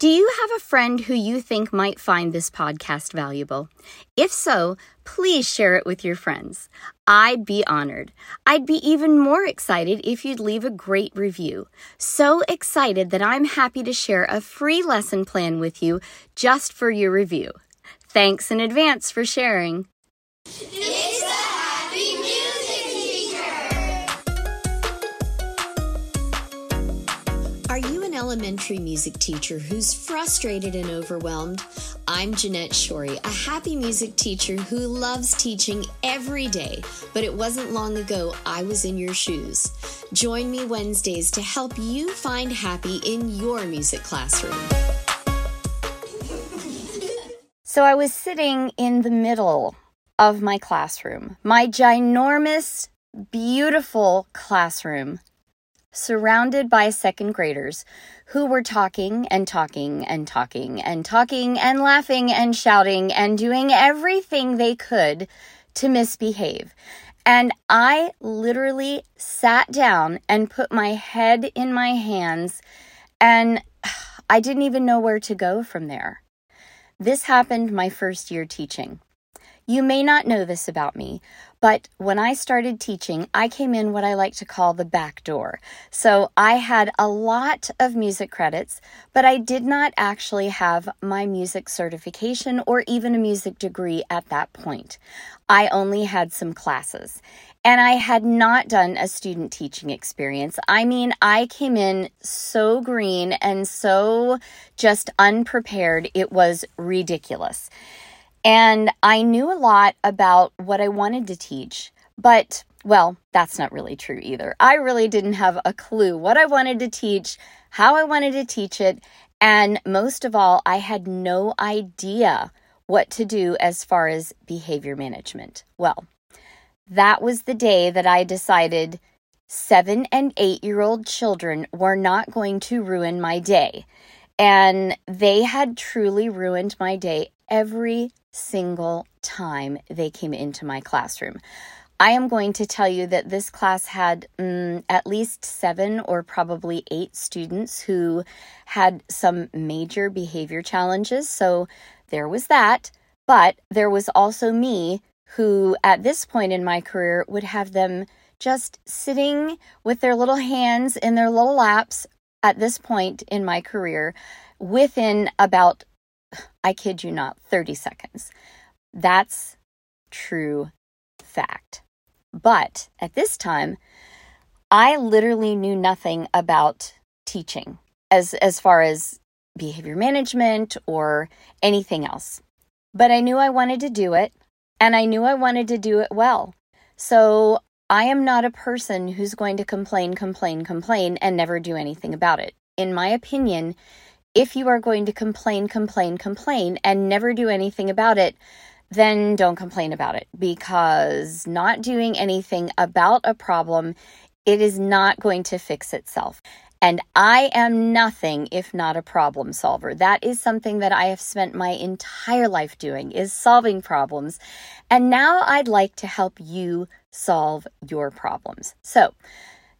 Do you have a friend who you think might find this podcast valuable? If so, please share it with your friends. I'd be honored. I'd be even more excited if you'd leave a great review. So excited that I'm happy to share a free lesson plan with you just for your review. Thanks in advance for sharing. Elementary music teacher who's frustrated and overwhelmed? I'm Jeanette Shorey, a happy music teacher who loves teaching every day, but it wasn't long ago I was in your shoes. Join me Wednesdays to help you find happy in your music classroom. So I was sitting in the middle of my classroom, my ginormous, beautiful classroom, surrounded by second graders who were talking and talking and talking and talking and laughing and shouting and doing everything they could to misbehave. And I literally sat down and put my head in my hands, and I didn't even know where to go from there. This happened my first year teaching. You may not know this about me, but when I started teaching, I came in what I like to call the back door. So I had a lot of music credits, but I did not actually have my music certification or even a music degree at that point. I only had some classes. And I had not done a student teaching experience. I mean, I came in so green and so just unprepared, it was ridiculous. And I knew a lot about what I wanted to teach, but well, that's not really true either. I really didn't have a clue what I wanted to teach, how I wanted to teach it, and most of all, I had no idea what to do as far as behavior management. Well, that was the day that I decided seven and eight year old children were not going to ruin my day. And they had truly ruined my day every single time they came into my classroom. I am going to tell you that this class had um, at least seven or probably eight students who had some major behavior challenges. So there was that. But there was also me who, at this point in my career, would have them just sitting with their little hands in their little laps at this point in my career within about, I kid you not, 30 seconds. That's true fact. But at this time, I literally knew nothing about teaching as, as far as behavior management or anything else. But I knew I wanted to do it and I knew I wanted to do it well. So I am not a person who's going to complain, complain, complain, and never do anything about it. In my opinion, if you are going to complain, complain, complain, and never do anything about it, then don't complain about it because not doing anything about a problem, it is not going to fix itself. And I am nothing if not a problem solver. That is something that I have spent my entire life doing is solving problems. And now I'd like to help you solve your problems. So,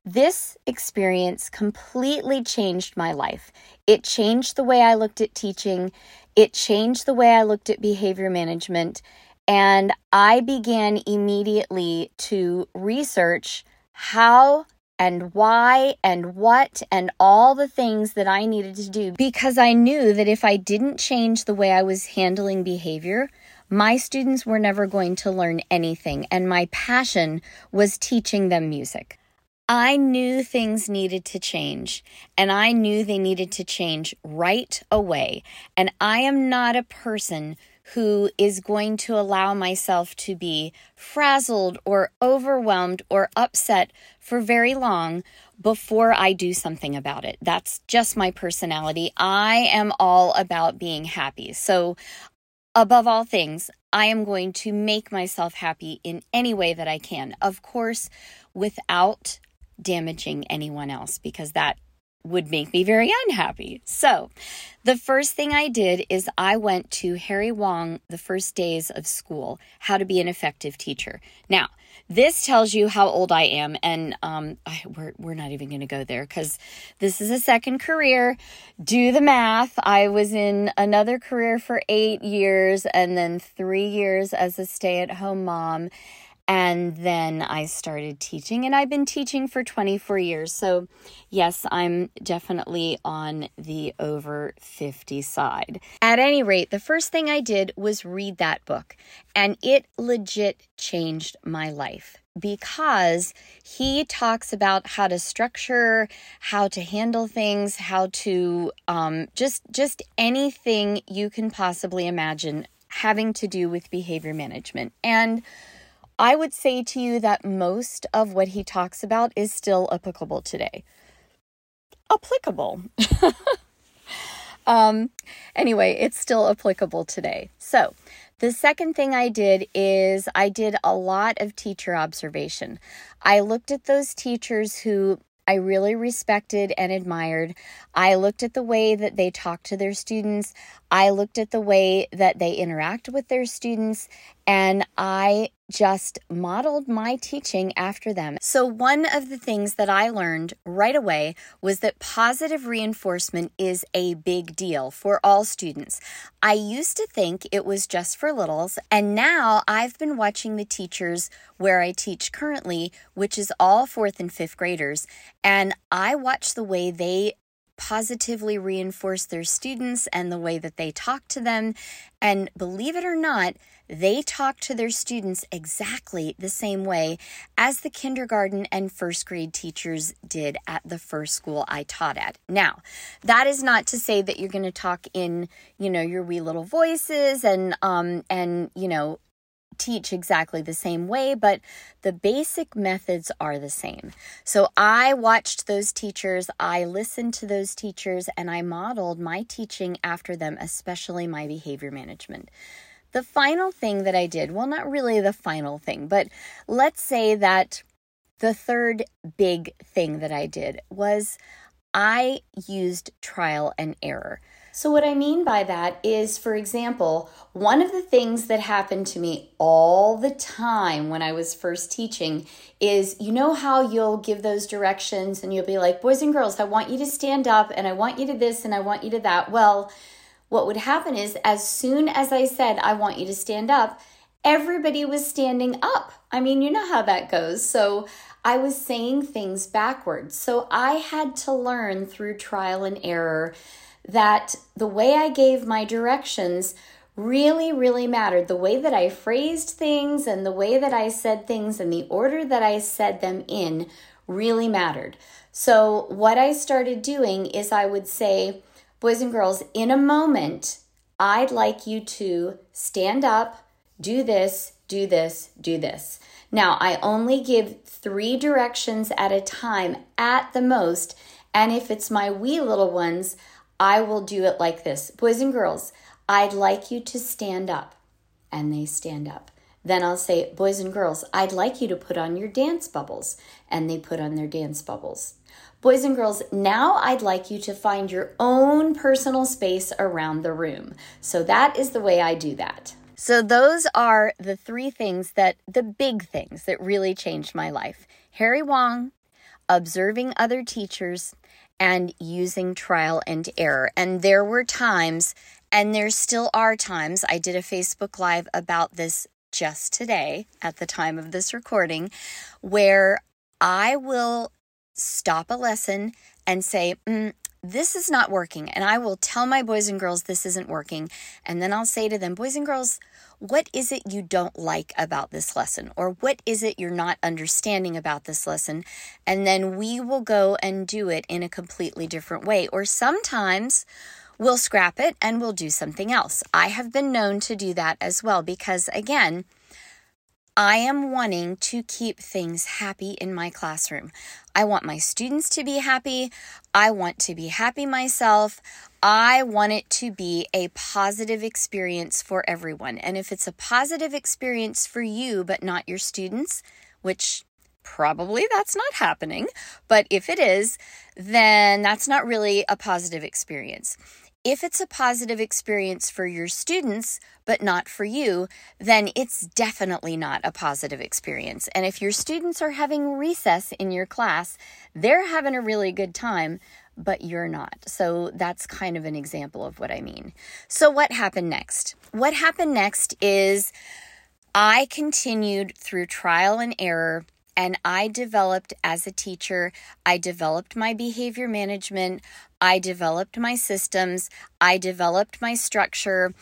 this experience completely changed my life. It changed the way I looked at teaching. It changed the way I looked at behavior management. And I began immediately to research how and why and what and all the things that I needed to do because I knew that if I didn't change the way I was handling behavior, my students were never going to learn anything, and my passion was teaching them music. I knew things needed to change, and I knew they needed to change right away. And I am not a person who is going to allow myself to be frazzled or overwhelmed or upset for very long before I do something about it. That's just my personality. I am all about being happy. So, above all things, I am going to make myself happy in any way that I can. Of course, without damaging anyone else, because that would make me very unhappy. So, the first thing I did is I went to Harry Wong the first days of school, How to Be an Effective Teacher. Now, this tells you how old I am, and um, I, we're we're not even going to go there because this is a second career. Do the math. I was in another career for eight years, and then three years as a stay-at-home mom, and then I started teaching, and I've been teaching for 24 years. So, yes, I'm definitely on the over 50 side. At any rate, the first thing I did was read that book, and it legit changed my life because he talks about how to structure how to handle things how to um, just just anything you can possibly imagine having to do with behavior management and I would say to you that most of what he talks about is still applicable today. Applicable. um, anyway, it's still applicable today. So, the second thing I did is I did a lot of teacher observation. I looked at those teachers who I really respected and admired. I looked at the way that they talk to their students. I looked at the way that they interact with their students, and I just modeled my teaching after them. So, one of the things that I learned right away was that positive reinforcement is a big deal for all students. I used to think it was just for littles, and now I've been watching the teachers where I teach currently, which is all fourth and fifth graders, and I watch the way they positively reinforce their students and the way that they talk to them. And believe it or not, they talk to their students exactly the same way as the kindergarten and first grade teachers did at the first school I taught at. Now, that is not to say that you're going to talk in, you know, your wee little voices and um and, you know, teach exactly the same way, but the basic methods are the same. So I watched those teachers, I listened to those teachers, and I modeled my teaching after them, especially my behavior management. The final thing that I did, well, not really the final thing, but let's say that the third big thing that I did was I used trial and error. So, what I mean by that is, for example, one of the things that happened to me all the time when I was first teaching is you know how you'll give those directions and you'll be like, boys and girls, I want you to stand up and I want you to this and I want you to that. Well, what would happen is, as soon as I said, I want you to stand up, everybody was standing up. I mean, you know how that goes. So, I was saying things backwards. So, I had to learn through trial and error that the way I gave my directions really, really mattered. The way that I phrased things and the way that I said things and the order that I said them in really mattered. So, what I started doing is I would say, boys and girls, in a moment, I'd like you to stand up, do this, do this, do this. Now, I only give three directions at a time at the most. And if it's my wee little ones, I will do it like this. Boys and girls, I'd like you to stand up. And they stand up. Then I'll say, Boys and girls, I'd like you to put on your dance bubbles. And they put on their dance bubbles. Boys and girls, now I'd like you to find your own personal space around the room. So that is the way I do that. So, those are the three things that the big things that really changed my life Harry Wong, observing other teachers, and using trial and error. And there were times, and there still are times, I did a Facebook Live about this just today at the time of this recording, where I will stop a lesson and say, mm, this is not working. And I will tell my boys and girls this isn't working. And then I'll say to them, boys and girls, what is it you don't like about this lesson? Or what is it you're not understanding about this lesson? And then we will go and do it in a completely different way. Or sometimes we'll scrap it and we'll do something else. I have been known to do that as well because, again, I am wanting to keep things happy in my classroom. I want my students to be happy. I want to be happy myself. I want it to be a positive experience for everyone. And if it's a positive experience for you, but not your students, which probably that's not happening, but if it is, then that's not really a positive experience. If it's a positive experience for your students, but not for you, then it's definitely not a positive experience. And if your students are having recess in your class, they're having a really good time, but you're not. So that's kind of an example of what I mean. So, what happened next? What happened next is I continued through trial and error and I developed as a teacher, I developed my behavior management, I developed my systems, I developed my structure,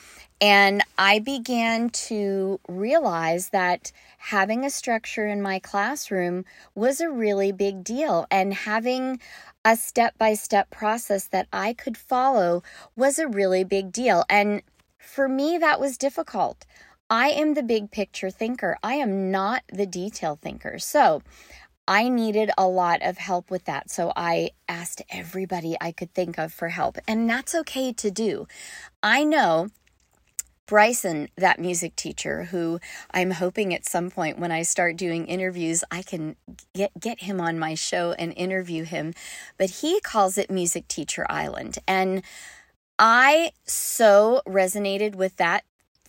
and I began to realize that having a structure in my classroom was a really big deal. And having a step by step process that I could follow was a really big deal. And for me, that was difficult. I am the big picture thinker. I am not the detail thinker. So I needed a lot of help with that. So I asked everybody I could think of for help. And that's okay to do. I know Bryson, that music teacher, who I'm hoping at some point when I start doing interviews, I can get, get him on my show and interview him. But he calls it Music Teacher Island. And I so resonated with that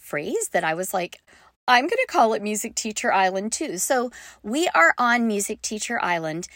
phrase that I was like, I'm going to call it Music Teacher Island too. So we are on Music Teacher Island,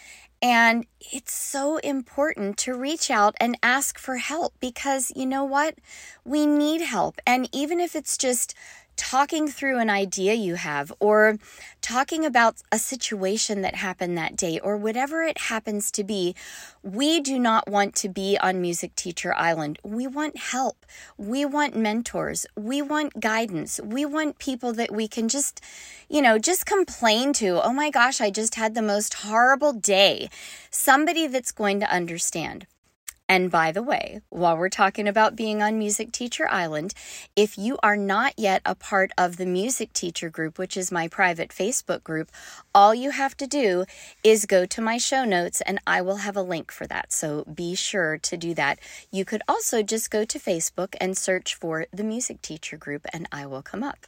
and it's so important to reach out and ask for help because you know what? We need help. And even if it's just talking through an idea you have or talking about a situation that happened that day or whatever it happens to be, we do not want to be on Music Teacher Island. We want help. We want mentors. We want guidance. We want people that we can just, you know, just complain to. Oh my gosh, I just had the most horrible day. Somebody that's going to understand. And by the way, while we're talking about being on Music Teacher Island, if you are not yet a part of the Music Teacher group, which is my private Facebook group, all you have to do is go to my show notes and I will have a link for that. So be sure to do that. You could also just go to Facebook and search for the Music Teacher group and I will come up.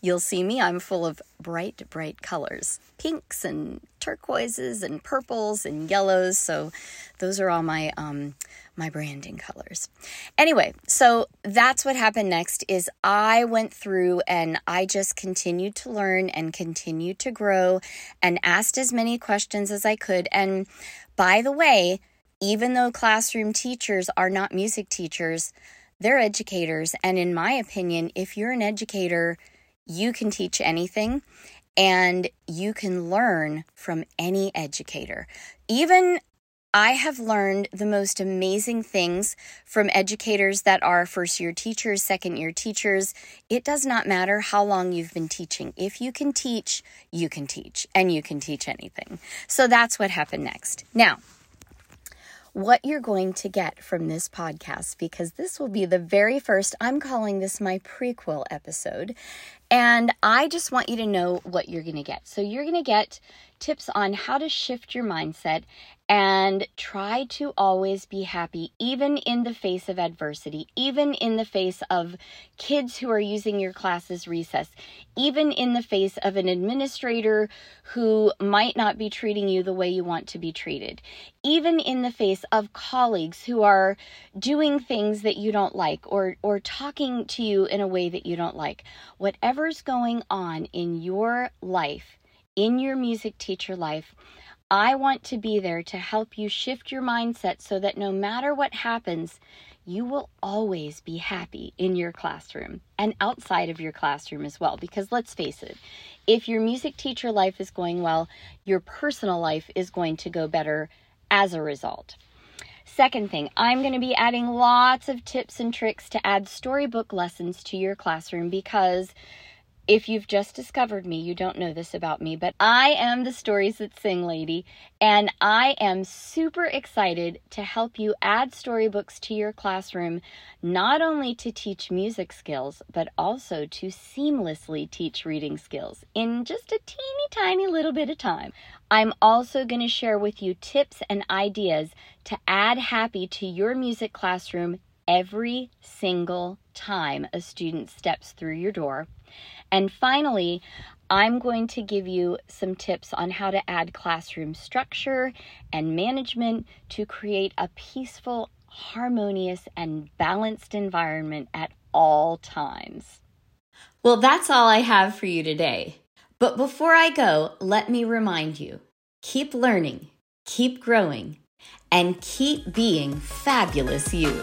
You'll see me, I'm full of bright, bright colors pinks and turquoises and purples and yellows. So those are all my um, my branding colors. Anyway, so that's what happened next is I went through and I just continued to learn and continued to grow and asked as many questions as I could. And by the way, even though classroom teachers are not music teachers, they're educators. And in my opinion, if you're an educator, you can teach anything and you can learn from any educator. Even I have learned the most amazing things from educators that are first year teachers, second year teachers. It does not matter how long you've been teaching. If you can teach, you can teach, and you can teach anything. So that's what happened next. Now, what you're going to get from this podcast because this will be the very first, I'm calling this my prequel episode. And I just want you to know what you're going to get. So, you're going to get tips on how to shift your mindset and try to always be happy, even in the face of adversity, even in the face of kids who are using your class as recess, even in the face of an administrator who might not be treating you the way you want to be treated, even in the face of colleagues who are doing things that you don't like or, or talking to you in a way that you don't like. Whatever's going on in your life, in your music teacher life, I want to be there to help you shift your mindset so that no matter what happens, you will always be happy in your classroom and outside of your classroom as well. Because let's face it, if your music teacher life is going well, your personal life is going to go better as a result. Second thing, I'm going to be adding lots of tips and tricks to add storybook lessons to your classroom because if you've just discovered me, you don't know this about me, but I am the Stories That Sing lady, and I am super excited to help you add storybooks to your classroom, not only to teach music skills, but also to seamlessly teach reading skills in just a teeny tiny little bit of time. I'm also going to share with you tips and ideas to add happy to your music classroom every single time a student steps through your door. And finally, I'm going to give you some tips on how to add classroom structure and management to create a peaceful, harmonious, and balanced environment at all times. Well, that's all I have for you today. But before I go, let me remind you keep learning, keep growing, and keep being fabulous you.